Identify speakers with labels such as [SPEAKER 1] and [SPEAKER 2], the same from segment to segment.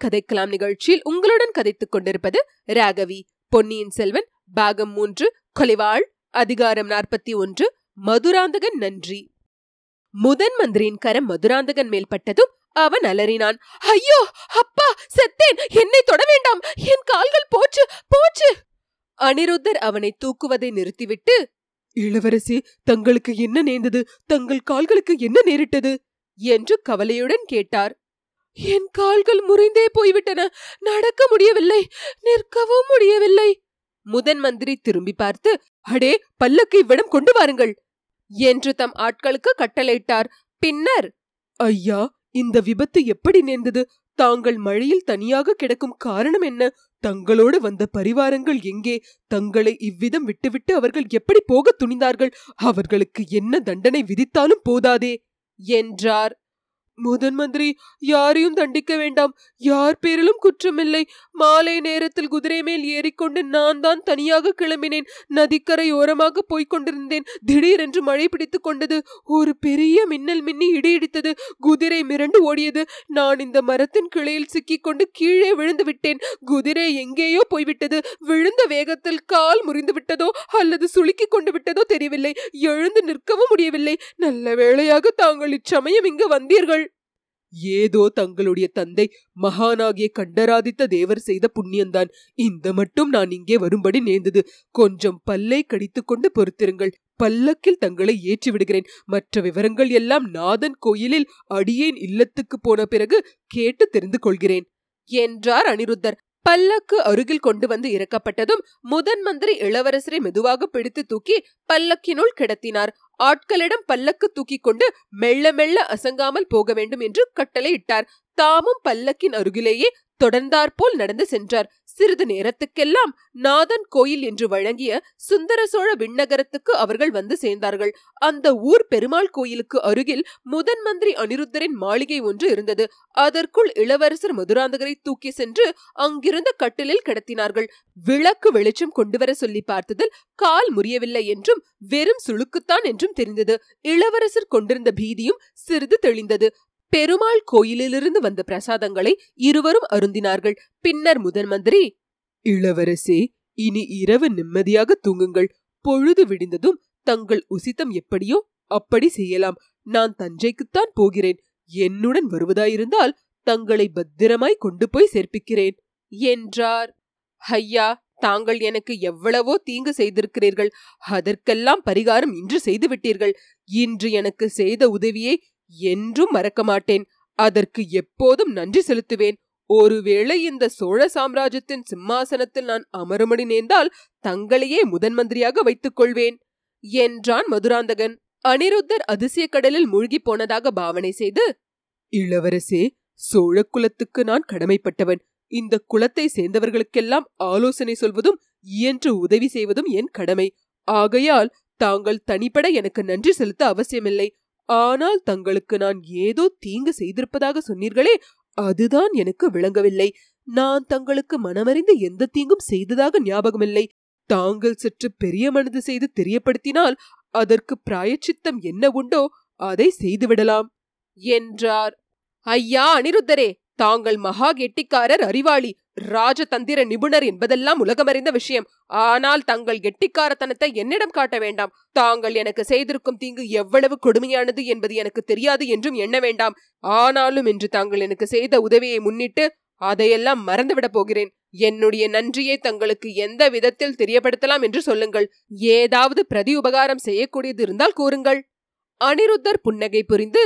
[SPEAKER 1] கதை கதைக்கலாம் நிகழ்ச்சியில் உங்களுடன் கதைத்துக் கொண்டிருப்பது ராகவி. பொன்னியின் செல்வன் பாகம் மூன்று கொலைவாள் அதிகாரம் நாற்பத்தி ஒன்று மதுராந்தகன் நன்றி. முதன் மந்திரியின் கரம் மதுராந்தகன் மேல் பட்டதும் அவன் அலறினான். ஐயோ அப்பா செத்தேன்! என்னை தொட வேண்டாம்! என் கால்கள் போச்சு போச்சு! அனிருத்தர் அவனை தூக்குவதை நிறுத்திவிட்டு இளவரசி தங்களுக்கு என்ன நேர்ந்தது? தங்கள் கால்களுக்கு என்ன நேரிட்டது? என்று கவலையுடன் கேட்டார். என் கால்கள் முறிந்தே போய்விட்டன. நடக்க முடியவில்லை. நிற்கவும் முடியவில்லை. முதன் மந்திரி திரும்பி பார்த்து அடே பல்லக்கு இவ்விடம் கொண்டு வாருங்கள். என்று தம் ஆட்களுக்கு கட்டளையிட்டார். பின்னர் ஐயா இந்த விபத்து எப்படி நேர்ந்தது? தாங்கள் மழையில் தனியாக கிடக்கும் காரணம் என்ன? தங்களோடு வந்த பரிவாரங்கள் எங்கே? தங்களை இவ்விதம் விட்டுவிட்டு அவர்கள் எப்படி போக துணிந்தார்கள்? அவர்களுக்கு என்ன தண்டனை விதித்தாலும் போதாதே. என்றார். முதன் மந்திரி யாரையும் தண்டிக்க வேண்டாம். யார் பேரிலும் குற்றமில்லை. மாலை நேரத்தில் குதிரை மேல் ஏறிக்கொண்டு நான் தான் தனியாக கிளம்பினேன். நதிக்கரை ஓரமாக போய்க் கொண்டிருந்தேன். திடீரென்று மழை பிடித்துக் கொண்டது. ஒரு பெரிய மின்னல் மின்னி இடி இடித்தது. குதிரை மிரண்டு ஓடியது. நான் இந்த மரத்தின் கிளையில் சிக்கிக் கொண்டு கீழே விழுந்து விட்டேன். குதிரை எங்கேயோ போய்விட்டது. விழுந்த வேகத்தில் கால் முறிந்து விட்டதோ அல்லது சுளுக்கிக் கொண்டு விட்டதோ தெரியவில்லை. எழுந்து நிற்கவும் முடியவில்லை. நல்ல வேளையாக தாங்கள் இச்சமயம் இங்கு வந்தீர்கள். ஏதோ தங்களுடைய தந்தை மகானாகிய கண்டராதித்த தேவர் செய்த புண்ணியந்தான் இந்த மட்டும் நான் இங்கே வரும்படி நேர்ந்தது. கொஞ்சம் பல்லை கடித்துக்கொண்டு பொறுத்திருங்கள். பல்லக்கில் தங்களை ஏற்றி விடுகிறேன் மற்ற விவரங்கள் எல்லாம் நாதன் கோயிலில் அடியேன் இல்லத்துக்கு போன பிறகு கேட்டு தெரிந்து கொள்கிறேன். என்றார் அனிருத்தர். பல்லக்கு அருகில் கொண்டு வந்து இறக்கப்பட்டதும் முதன் மந்திரி இளவரசரை மெதுவாக பிடித்து தூக்கி பல்லக்கினுள் கிடத்தினார். ஆட்களிடம் பல்லக்கு தூக்கி கொண்டு மெல்ல மெல்ல அசங்காமல் போக வேண்டும் என்று கட்டளையிட்டார். தாமும் பல்லக்கின் அருகிலேயே தொடர்ந்தாற்போல் நடந்து சென்றார். சிறிது நேரத்துக்கெல்லாம் நாதன் கோயில் என்று வழங்கிய சுந்தர சோழ விண்ணகரத்துக்கு அவர்கள் வந்து சேர்ந்தார்கள். அந்த ஊர் பெருமாள் கோயிலுக்கு அருகில் முதன் மந்திரி அனிருத்தரின் மாளிகை ஒன்று இருந்தது. அதற்குள் இளவரசர் மதுராந்தகரை தூக்கி சென்று அங்கிருந்த கட்டிலில் கிடத்தினார்கள். விளக்கு வெளிச்சம் கொண்டுவர சொல்லி பார்த்ததில் கால் முறியவில்லை என்றும் வெறும் சுளுக்குத்தான் என்றும் தெரிந்தது. இளவரசர் கொண்டிருந்த பீதியும் சிறிது தெளிந்தது. பெருமாள் கோயிலிலிருந்து வந்த பிரசாதங்களை இருவரும் அருந்தினார்கள். பின்னர் முதன் மந்திரி இளவரசே இனி இரவு நிம்மதியாக தூங்குங்கள். பொழுது விடிந்ததும் தங்கள் உசித்தம் எப்படியோ அப்படி செய்யலாம். நான் தஞ்சைக்குத்தான் போகிறேன். என்னுடன் வருவதாயிருந்தால் தங்களை பத்திரமாய் கொண்டு போய் சேர்ப்பிக்கிறேன். என்றார். ஐயா தாங்கள் எனக்கு எவ்வளவோ தீங்கு செய்திருக்கிறீர்கள். அதற்கெல்லாம் பரிகாரம் இன்று செய்துவிட்டீர்கள். இன்று எனக்கு செய்த உதவியை என்றும் மறக்க மாட்டேன். அதற்கு எப்போதும் நன்றி செலுத்துவேன். ஒருவேளை இந்த சோழ சாம்ராஜ்யத்தின் சிம்மாசனத்தில் நான் அமருமடி நேர்ந்தால் தங்களையே முதன் மந்திரியாக வைத்துக் கொள்வேன் என்றான் மதுராந்தகன். அனிருத்தர் அதிசய கடலில் மூழ்கி போனதாக பாவனை செய்து இளவரசே சோழ குலத்துக்கு நான் கடமைப்பட்டவன். இந்த குலத்தை சேர்ந்தவர்களுக்கெல்லாம் ஆலோசனை சொல்வதும் இயன்று உதவி செய்வதும் என் கடமை. ஆகையால் தாங்கள் தனிப்பட எனக்கு நன்றி செலுத்த அவசியமில்லை. ஆனால் தங்களுக்கு நான் ஏதோ தீங்கு செய்திருப்பதாக சொன்னீர்களே அதுதான் எனக்கு விளங்கவில்லை. நான் தங்களுக்கு மனமறிந்து எந்த தீங்கும் செய்ததாக ஞாபகமில்லை. தாங்கள் சற்று பெரிய மனது செய்து தெரியப்படுத்தினால் அதற்கு பிராயச்சித்தம் என்ன உண்டோ அதை செய்துவிடலாம். என்றார். ஐயா அனிருத்தரே தாங்கள் மகா கெட்டிக்காரர் அறிவாளி. ராஜதந்திர நிபுணர் என்பதெல்லாம் உலகமறிந்த விஷயம். ஆனால் தங்கள் கெட்டிக்காரத்தனத்தை என்னிடம் காட்ட வேண்டாம். தாங்கள் எனக்கு செய்திருக்கும் தீங்கு எவ்வளவு கொடுமையானது என்பது எனக்கு தெரியாது என்றும் எண்ண வேண்டாம். ஆனாலும் இன்று தாங்கள் எனக்கு செய்த உதவியை முன்னிட்டு அதையெல்லாம் மறந்துவிடப் போகிறேன். என்னுடைய நன்றியை தங்களுக்கு எந்த விதத்தில் தெரியப்படுத்தலாம் என்று சொல்லுங்கள். ஏதாவது பிரதி உபகாரம் செய்யக்கூடியது இருந்தால் கூறுங்கள். அனிருத்தர் புன்னகை புரிந்து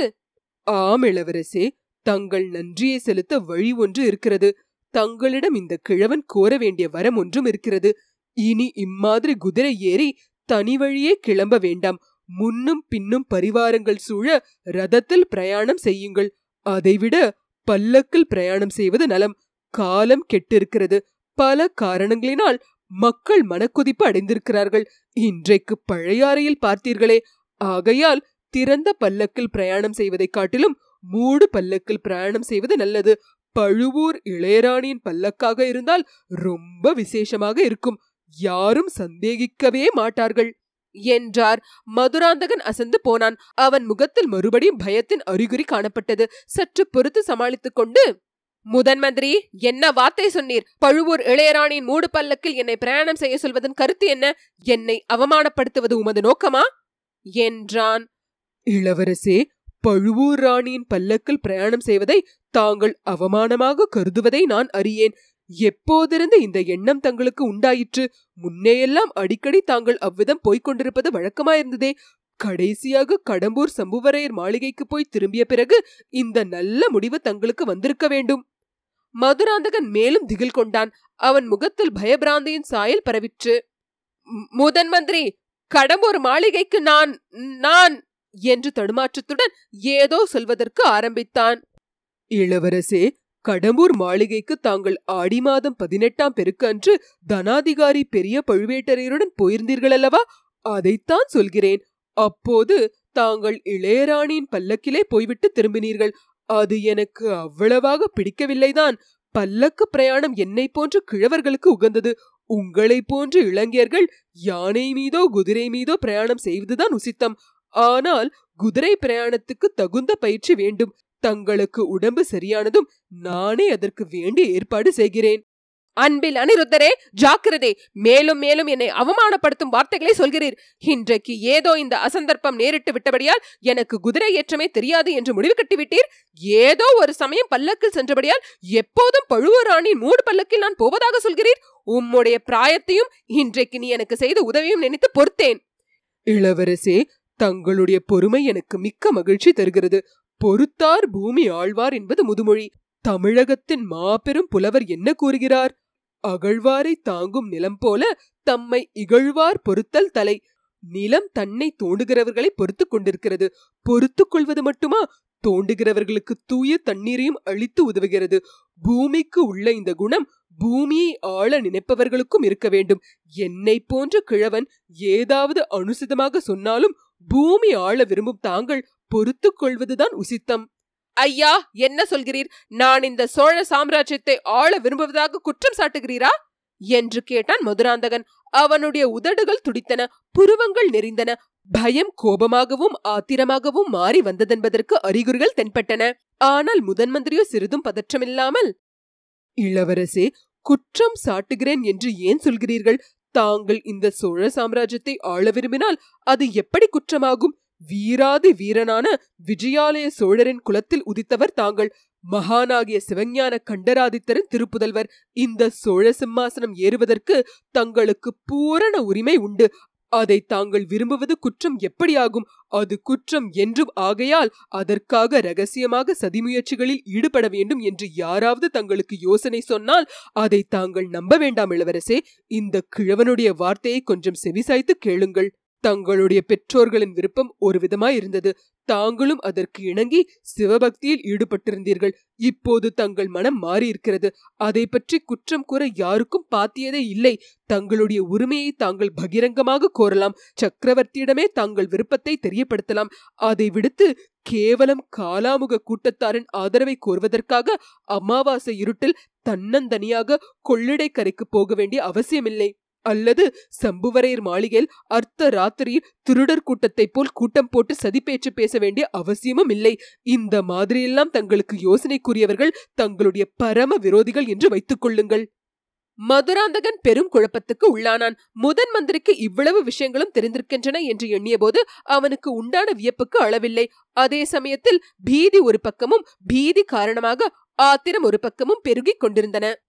[SPEAKER 1] ஆம் இளவரசே தங்கள் நன்றியை செலுத்த வழி ஒன்று இருக்கிறது. தங்களிடம் இந்த கிழவன் கோர வேண்டிய வரம் ஒன்றும் இருக்கிறது. இனி இம்மாதிரி குதிரை ஏறி தனி வழியே கிளம்ப வேண்டாம். முன்னும் பின்னும் பரிவாரங்கள் சூழ ரதத்தில் பிரயாணம் செய்யுங்கள். அதைவிட பல்லக்கில் பிரயாணம் செய்வது நலம். காலம் கெட்டிருக்கிறது. பல காரணங்களினால் மக்கள் மனக்குதிப்பு அடைந்திருக்கிறார்கள். இன்றைக்கு பழையாறையில் பார்த்தீர்களே. ஆகையால் திறந்த பல்லக்கில் பிரயாணம் செய்வதைக் காட்டிலும் மூடு பல்லக்கில் பிரயாணம் செய்வது நல்லது. பழுவூர் இளையராணியின் பல்லக்காக இருந்தால் ரொம்ப விசேஷமாக இருக்கும். யாரும் சந்தேகிக்கவே மாட்டார்கள். என்றார். மதுராந்தகன் அசந்து போனான். அவன் முகத்தில் மறுபடியும் பயத்தின் அறிகுறி காணப்பட்டது. சற்று பொறுத்து சமாளித்துக் கொண்டு முதன் மந்திரி என்ன வார்த்தை சொன்னீர்? பழுவூர் இளையராணியின் மூடு பல்லக்கில் என்னை பிரயாணம் செய்ய சொல்வதன் கருத்து என்ன? என்னை அவமானப்படுத்துவது உமது நோக்கமா? என்றான்.
[SPEAKER 2] இளவரசே பழுவூர் ராணியின் பல்லக்கில் பிரயாணம் செய்வதை தாங்கள் அவமானமாக கருதுவதை நான் அறியேன். எப்போதிருந்து இந்த எண்ணம் தங்களுக்கு உண்டாயிற்று? முன்னேயெல்லாம் அடிக்கடி தாங்கள் அவ்விதம் போய்க் கொண்டிருப்பது வழக்கமாயிருந்ததே. கடைசியாக கடம்பூர் சம்புவரையர் மாளிகைக்கு போய் திரும்பிய பிறகு இந்த நல்ல முடிவு தங்களுக்கு வந்திருக்க வேண்டும்.
[SPEAKER 1] மதுராந்தகன் மேலும் திகில் கொண்டான். அவன் முகத்தில் பயபிராந்தியின் சாயல் பரவிற்று. முதன் மந்திரி கடம்பூர் மாளிகைக்கு நான் நான் என்று தடுமாற்றத்துடன் ஏதோ சொல்வதற்கு ஆரம்பித்தான்.
[SPEAKER 2] இளவரசே கடம்பூர் மாளிகைக்கு தாங்கள் ஆடி மாதம் பதினெட்டாம் பெருக்கன்று தனாதிகாரி பெரிய பழுவேட்டரையருடன் போயிருந்தீர்கள் அல்லவா அதைத்தான் சொல்கிறேன். அப்போது தாங்கள் இளையராணியின் பல்லக்கிலே போய்விட்டு திரும்பினீர்கள். அது எனக்கு அவ்வளவாக பிடிக்கவில்லைதான். பல்லக்கு பிரயாணம் என்னை போன்ற கிழவர்களுக்கு உகந்தது. உங்களைப் போன்ற இளைஞர்கள் யானை மீதோ குதிரை மீதோ பிரயாணம் செய்வதுதான் உசித்தம். ஆனால் குதிரை பிரயாணத்துக்கு தகுந்த பயிற்சி வேண்டும். தங்களுக்கு உடம்பு சரியானதும் நானே அதற்கு வேண்டிய ஏற்பாடு செய்கிறேன்.
[SPEAKER 1] அன்பில் அனிருத்தரே ஜாக்கிரதை. மேலும் மேலும் என்னை அவமானப்படுத்தும் வார்த்தைகளை சொல்கிறீர். இன்றைக்கு ஏதோ இந்த அசந்தர்ப்பம் நேரிட்டு விட்டபடியால் எனக்கு குதிரை ஏற்றமே தெரியாது என்று முடிவு கட்டிவிட்டீர். ஏதோ ஒரு சமயம் பல்லக்கில் சென்றபடியால் எப்போதும் பழுவராணி மூடு பல்லக்கில் நான் போவதாக சொல்கிறீர். உம்முடைய பிராயத்தையும் இன்றைக்கு நீ எனக்கு செய்த உதவியும் நினைத்து பொறுத்தேன்.
[SPEAKER 2] இளவரசே தங்களுடைய பொறுமை எனக்கு மிக்க மகிழ்ச்சி தருகிறது. பொறுத்தார் பூமி ஆழ்வார் என்பது முதுமொழி. தமிழகத்தின் மாபெரும் புலவர் என்ன கூறுகிறார்? அகழ்வாரை தாங்கும் நிலம் போல தம்மை இகழ்வார் பொறுத்தல் தலை. நிலம் தன்னை தோண்டுகிறவர்களை பொறுத்து கொண்டிருக்கிறது. பொறுத்து கொள்வது மட்டுமா? தோண்டுகிறவர்களுக்கு தூய தண்ணீரையும் அழித்து உதவுகிறது. பூமிக்கு உள்ள இந்த குணம் பூமியை ஆள நினைப்பவர்களுக்கும் இருக்க வேண்டும். என்னை போன்ற கிழவன் ஏதாவது அனுசிதமாக சொன்னாலும் பூமி ஆள விரும்பும் தாங்கள் பொறுத்துக் கொள்வதுதான் உசித்தம்.
[SPEAKER 1] ஐயா என்ன சொல்கிறீர்? நான் இந்த சோழ சாம்ராஜ்யத்தை ஆள விரும்புவதாக குற்றம் சாட்டுகிறீரா? என்று கேட்டான் மதுராந்தகன். அவனுடைய உதடுகள் துடித்தன புருவங்கள் நெறிந்தன பயம் கோபமாகவும் ஆத்திரமாகவும் மாறி வந்ததென்பதற்கு அறிகுறிகள் தென்பட்டன. ஆனால் முதன் மந்திரியோ சிறிதும் பதற்றமில்லாமல்
[SPEAKER 2] இளவரசே குற்றம் சாட்டுகிறேன் என்று ஏன் சொல்கிறீர்கள்? தாங்கள் இந்த சோழ சாம்ராஜ்யத்தை ஆள விரும்பினால் அது எப்படி குற்றமாகும்? வீராதி வீரனான விஜயாலய சோழரின் குலத்தில் உதித்தவர் தாங்கள். மகானாகிய சிவஞான கண்டராதித்தரின் திருப்புதல்வர். இந்த சோழ சிம்மாசனம் ஏறுவதற்கு தங்களுக்கு பூரண உரிமை உண்டு. அதை தாங்கள் விரும்புவது குற்றம் எப்படியாகும்? அது குற்றம் என்றும் ஆகையால் அதற்காக ரகசியமாக சதிமுயற்சிகளில் ஈடுபட வேண்டும் என்று யாராவது தங்களுக்கு யோசனை சொன்னால் அதை தாங்கள் நம்ப வேண்டாம் இளவரசே. இந்த கிழவனுடைய வார்த்தையை கொஞ்சம் செவிசாய்த்து கேளுங்கள். தங்களுடைய பெற்றோர்களின் விருப்பம் ஒரு விதமாய் இருந்தது. தாங்களும் அதற்கு இணங்கி சிவபக்தியில் ஈடுபட்டிருந்தீர்கள். இப்போது தங்கள் மனம் மாறியிருக்கிறது. அதை பற்றி குற்றம் கூற யாருக்கும் பாத்தியதே இல்லை. தங்களுடைய உரிமையை தாங்கள் பகிரங்கமாக கோரலாம். சக்கரவர்த்தியிடமே தாங்கள் விருப்பத்தை தெரியப்படுத்தலாம். அதை விடுத்து கேவலம் காலாமுக கூட்டத்தாரின் ஆதரவை கோருவதற்காக அமாவாசை இருட்டில் தன்னந்தனியாக கொள்ளிடைக்கரைக்கு போக வேண்டிய அவசியமில்லை. அல்லது சம்புவரையர் மாளிகையில் அர்த்த ராத்திரியில் திருடர் கூட்டத்தைப் போல் கூட்டம் போட்டு சதிப்பேச்சு பேச வேண்டிய அவசியமும் இல்லை. இந்த மாதிரியெல்லாம் தங்களுக்கு யோசனைக்குரியவர்கள் தங்களுடைய பரம விரோதிகள் என்று வைத்துக் கொள்ளுங்கள்.
[SPEAKER 1] மதுராந்தகன் பெரும் குழப்பத்துக்கு உள்ளானான். முதன் மந்திரிக்கு இவ்வளவு விஷயங்களும் தெரிந்திருக்கின்றன என்று எண்ணியபோது அவனுக்கு உண்டான வியப்புக்கு அளவில்லை. அதே சமயத்தில் பீதி ஒரு பக்கமும் பீதி காரணமாக ஆத்திரம் ஒரு பக்கமும் பெருகிக் கொண்டிருந்தன.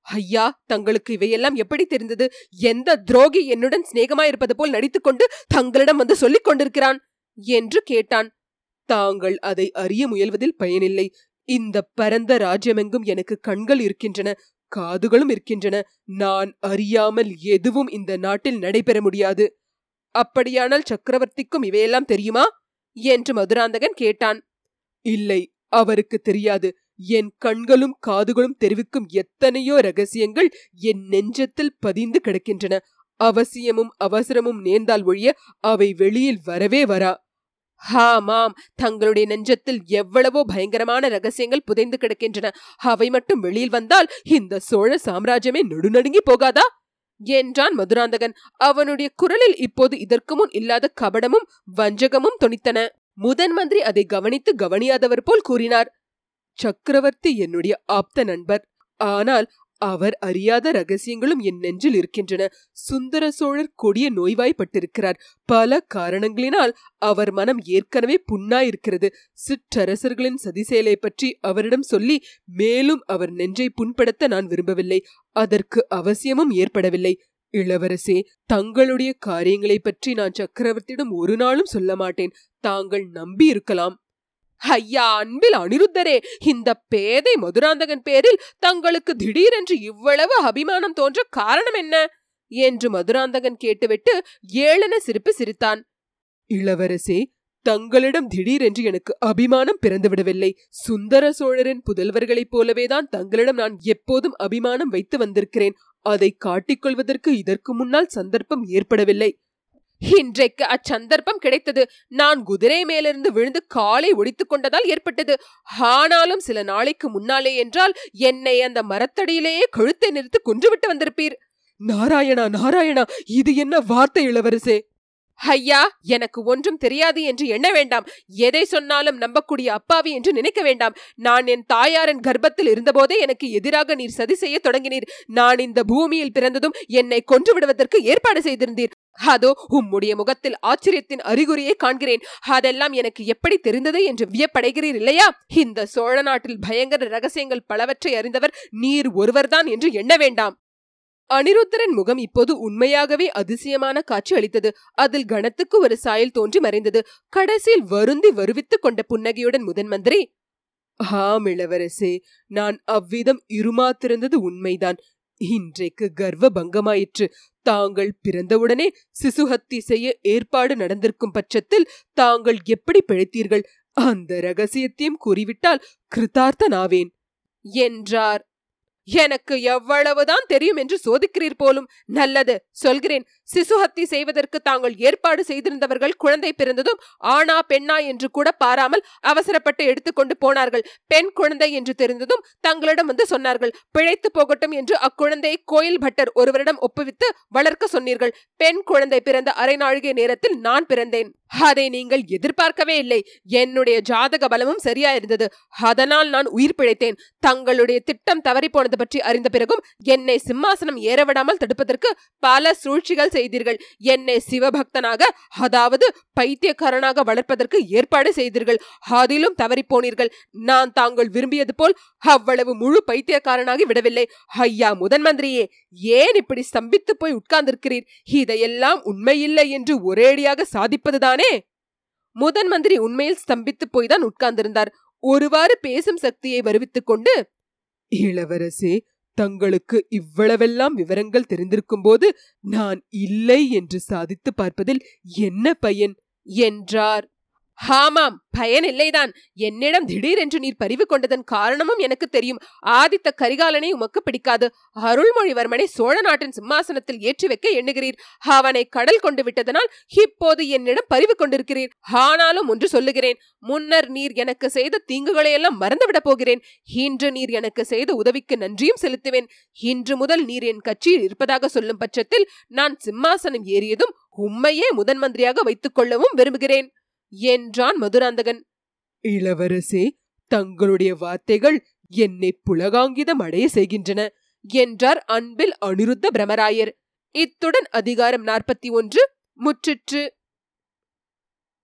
[SPEAKER 1] ஐயா தங்களுக்கு இவையெல்லாம் எப்படி தெரிந்தது? எந்த துரோகி என்னுடன் சிநேகமாயிருப்பது போல் நடித்துக்கொண்டு தங்களிடம் வந்து சொல்லிக் கொண்டிருக்கிறான்? என்று கேட்டான்.
[SPEAKER 2] தாங்கள் அதை அறிய முயல்வதில் பயனில்லை. இந்த பரந்த ராஜ்யமெங்கும் எனக்கு கண்கள் இருக்கின்றன காதுகளும் இருக்கின்றன. நான் அறியாமல் எதுவும் இந்த நாட்டில் நடைபெற முடியாது.
[SPEAKER 1] அப்படியானால் சக்கரவர்த்திக்கும் இவையெல்லாம் தெரியுமா? என்று மதுராந்தகன் கேட்டான்.
[SPEAKER 2] இல்லை அவருக்கு தெரியாது. என் கண்களும் காதுகளும் தெரிவிக்கும் எத்தனையோ ரகசியங்கள் என் நெஞ்சத்தில் பதிந்து கிடக்கின்றன. அவசியமும் அவசரமும் நேர்ந்தால் ஒழிய அவை வெளியில் வரவே வரா.
[SPEAKER 1] ஹாமாம் தங்களுடைய நெஞ்சத்தில் எவ்வளவோ பயங்கரமான ரகசியங்கள் புதைந்து கிடக்கின்றன. அவை மட்டும் வெளியில் வந்தால் இந்த சோழ சாம்ராஜ்யமே நடுநடுங்கி போகாதா? என்றான் மதுராந்தகன். அவனுடைய குரலில் இப்போது இதற்கு முன் இல்லாத கபடமும் வஞ்சகமும் தொனித்தன. முதன் மந்திரி அதை கவனித்து கவனியாதவர் போல் கூறினார்.
[SPEAKER 2] சக்கரவர்த்தி என்னுடைய ஆப்த நண்பர். ஆனால் அவர் அறியாத ரகசியங்களும் என் நெஞ்சில் இருக்கின்றன. சுந்தர சோழர் கொடிய நோய்வாய்ப்பட்டிருக்கிறார். பல காரணங்களினால் அவர் மனம் ஏற்கனவே புண்ணாயிருக்கிறது. சிற்றரசர்களின் சதிசேலை பற்றி அவரிடம் சொல்லி மேலும் அவர் நெஞ்சை புண்படுத்த நான் விரும்பவில்லை. அதற்கு அவசியமும் ஏற்படவில்லை. இளவரசே தங்களுடைய காரியங்களை பற்றி நான் சக்கரவர்த்தியிடம் ஒரு நாளும் சொல்ல மாட்டேன். தாங்கள் நம்பி இருக்கலாம்
[SPEAKER 1] ஐயா அன்பில் அனிருத்தரே இந்த பேதை மதுராந்தகன் பேரில் தங்களுக்கு திடீரென்று இவ்வளவு அபிமானம் தோன்ற காரணம் என்ன? என்று மதுராந்தகன் கேட்டுவிட்டு ஏளன சிரிப்பு சிரித்தான்.
[SPEAKER 2] இளவரசே தங்களிடம் திடீரென்று எனக்கு அபிமானம் பிறந்துவிடவில்லை. சுந்தர சோழரின் புதல்வர்களைப் போலவேதான் தங்களிடம் நான் எப்போதும் அபிமானம் வைத்து வந்திருக்கிறேன். அதை காட்டிக்கொள்வதற்கு இதற்கு முன்னால் சந்தர்ப்பம் ஏற்படவில்லை.
[SPEAKER 1] இன்றைக்கு அச்சந்தர்ப்பம் கிடைத்தது. நான் குதிரை மேலிருந்து விழுந்து காலை ஒடித்துக் கொண்டதால் ஏற்பட்டது. ஆனாலும் சில நாளைக்கு முன்னாலே என்றால் என்னை அந்த மரத்தடியிலேயே கழுத்தை நிறுத்து கொன்றுவிட்டு வந்திருப்பீர்.
[SPEAKER 2] நாராயணா நாராயணா இது என்ன வார்த்தை இளவரசே?
[SPEAKER 1] ஐயா எனக்கு ஒன்றும் தெரியாது என்று எண்ண வேண்டாம். எதை சொன்னாலும் நம்பக்கூடிய அப்பாவி என்று நினைக்க வேண்டாம். நான் என் தாயாரின் கர்ப்பத்தில் இருந்தபோதே எனக்கு எதிராக நீர் சதி செய்ய தொடங்கினீர். நான் இந்த பூமியில் பிறந்ததும் என்னை கொன்று விடுவதற்கு ஏற்பாடு செய்திருந்தீர். அதோ உம்முடைய முகத்தில் ஆச்சரியத்தின் அறிகுறியை காண்கிறேன். அதெல்லாம் எனக்கு எப்படி தெரிந்தது என்று வியப்படைகிறீர் இல்லையா? இந்த சோழ நாட்டில் பயங்கர ரகசியங்கள் பலவற்றை அறிந்தவர் நீர் ஒருவர்தான் என்று எண்ண வேண்டாம். அனிருத்தரன் முகம் இப்போது உண்மையாகவே அதிசயமான காட்சி அளித்தது. அதில் கணத்துக்கு ஒரு சாயல் தோன்றி மறைந்தது. கடைசியில் வருந்தி வருவித்துக் கொண்ட புன்னகையுடன் முதன் மந்திரி
[SPEAKER 2] ஆம் இளவரசே நான் அவ்விதம் இருமாத்திருந்தது உண்மைதான். இன்றைக்கு கர்வ பங்கமாயிற்று தாங்கள் பிறந்தவுடனே சிசுஹத்தி செய்ய ஏற்பாடு நடந்திருக்கும் பட்சத்தில் தாங்கள் எப்படி பிழைத்தீர்கள்? அந்த ரகசியத்தையும் கூறிவிட்டால் கிருத்தார்த்தனாவேன்.
[SPEAKER 1] என்றார் எனக்கு எவ்வளவுதான் தெரியும் என்று சோதிக்கிறீர் போலும் நல்லது. சொல்கிறேன் சிசுஹத்தி செய்வதற்கு தாங்கள் ஏற்பாடு செய்திருந்தவர்கள் குழந்தை பிறந்ததும் ஆனா பெண்ணா என்று கூட பாராமல் அவசரப்பட்டு எடுத்துக்கொண்டு போனார்கள். பெண் குழந்தை என்று தெரிந்ததும் தங்களிடம் வந்து சொன்னார்கள். பிழைத்து போகட்டும் என்று அக்குழந்தையை கோயில் பட்டர் ஒருவரிடம் ஒப்புவித்து வளர்க்க சொன்னீர்கள். பெண் குழந்தை பிறந்த அரை நாழிகை நேரத்தில் நான் பிறந்தேன். அதை நீங்கள் எதிர்பார்க்கவே இல்லை. என்னுடைய ஜாதக பலமும் சரியா இருந்தது அதனால் நான் உயிர் பிழைத்தேன். தங்களுடைய திட்டம் தவறி போனது பற்றி அறிந்த பிறகும் என்னை சிம்மாசனம் ஏறவிடாமல் தடுப்பதற்கு பல சூழ்ச்சிகள் செய்தீர்கள். என்னை சிவபக்தனாக அதாவது பைத்தியக்காரனாக வளர்ப்பதற்கு ஏற்பாடு செய்தீர்கள். அதிலும் தவறி போனீர்கள். நான் தாங்கள் விரும்பியது போல் அவ்வளவு முழு பைத்தியக்காரனாகி விடவில்லை. ஐயா முதன் மந்திரியே ஏன் இப்படி ஸ்தம்பித்து போய் உட்கார்ந்திருக்கிறீர்? இதையெல்லாம் உண்மையில்லை என்று ஒரேடியாக சாதிப்பதுதான்? முதன் மந்திரி உண்மையில் ஸ்தம்பித்து போய் தான் உட்கார்ந்திருந்தார். ஒருவாறு பேசும் சக்தியை வருவித்துக் கொண்டு
[SPEAKER 2] இளவரசே தங்களுக்கு இவ்வளவெல்லாம் விவரங்கள் தெரிந்திருக்கும் போது நான் இல்லை என்று சாதித்து பார்ப்பதில் என்ன பயன்?
[SPEAKER 1] என்றார். ஆமாம் பயன் இல்லைதான். என்னிடம் திடீரென்று நீர் பறிவு கொண்டதன் காரணமும் எனக்கு தெரியும். ஆதித்த கரிகாலனை உமக்கு பிடிக்காது. அருள்மொழிவர்மனை சோழ நாட்டின் சிம்மாசனத்தில் ஏற்றி வைக்க எண்ணுகிறீர். அவனை கடல் கொண்டு விட்டதனால் இப்போது என்னிடம் பறிவு கொண்டிருக்கிறீர். ஆனாலும் ஒன்று சொல்லுகிறேன். முன்னர் நீர் எனக்கு செய்த தீங்குகளையெல்லாம் மறந்துவிடப் போகிறேன். இன்று நீர் எனக்கு செய்த உதவிக்கு நன்றியும் செலுத்துவேன். இன்று முதல் நீர் என் கட்சியில் இருப்பதாக சொல்லும் பட்சத்தில் நான் சிம்மாசனம் ஏறியதும் உம்மையே முதன் மந்திரியாக வைத்துக் கொள்ளவும் விரும்புகிறேன். என்றான் மதுராந்தகன்.
[SPEAKER 2] இளவரசே தங்களுடைய வார்த்தைகள் என்னை புலகாங்கிதம் அடைய செய்கின்றன
[SPEAKER 1] என்றார் அன்பில் அனிருத்த பிரமராயர். இத்துடன் அதிகாரம் நாற்பத்தி ஒன்று முற்றிற்று.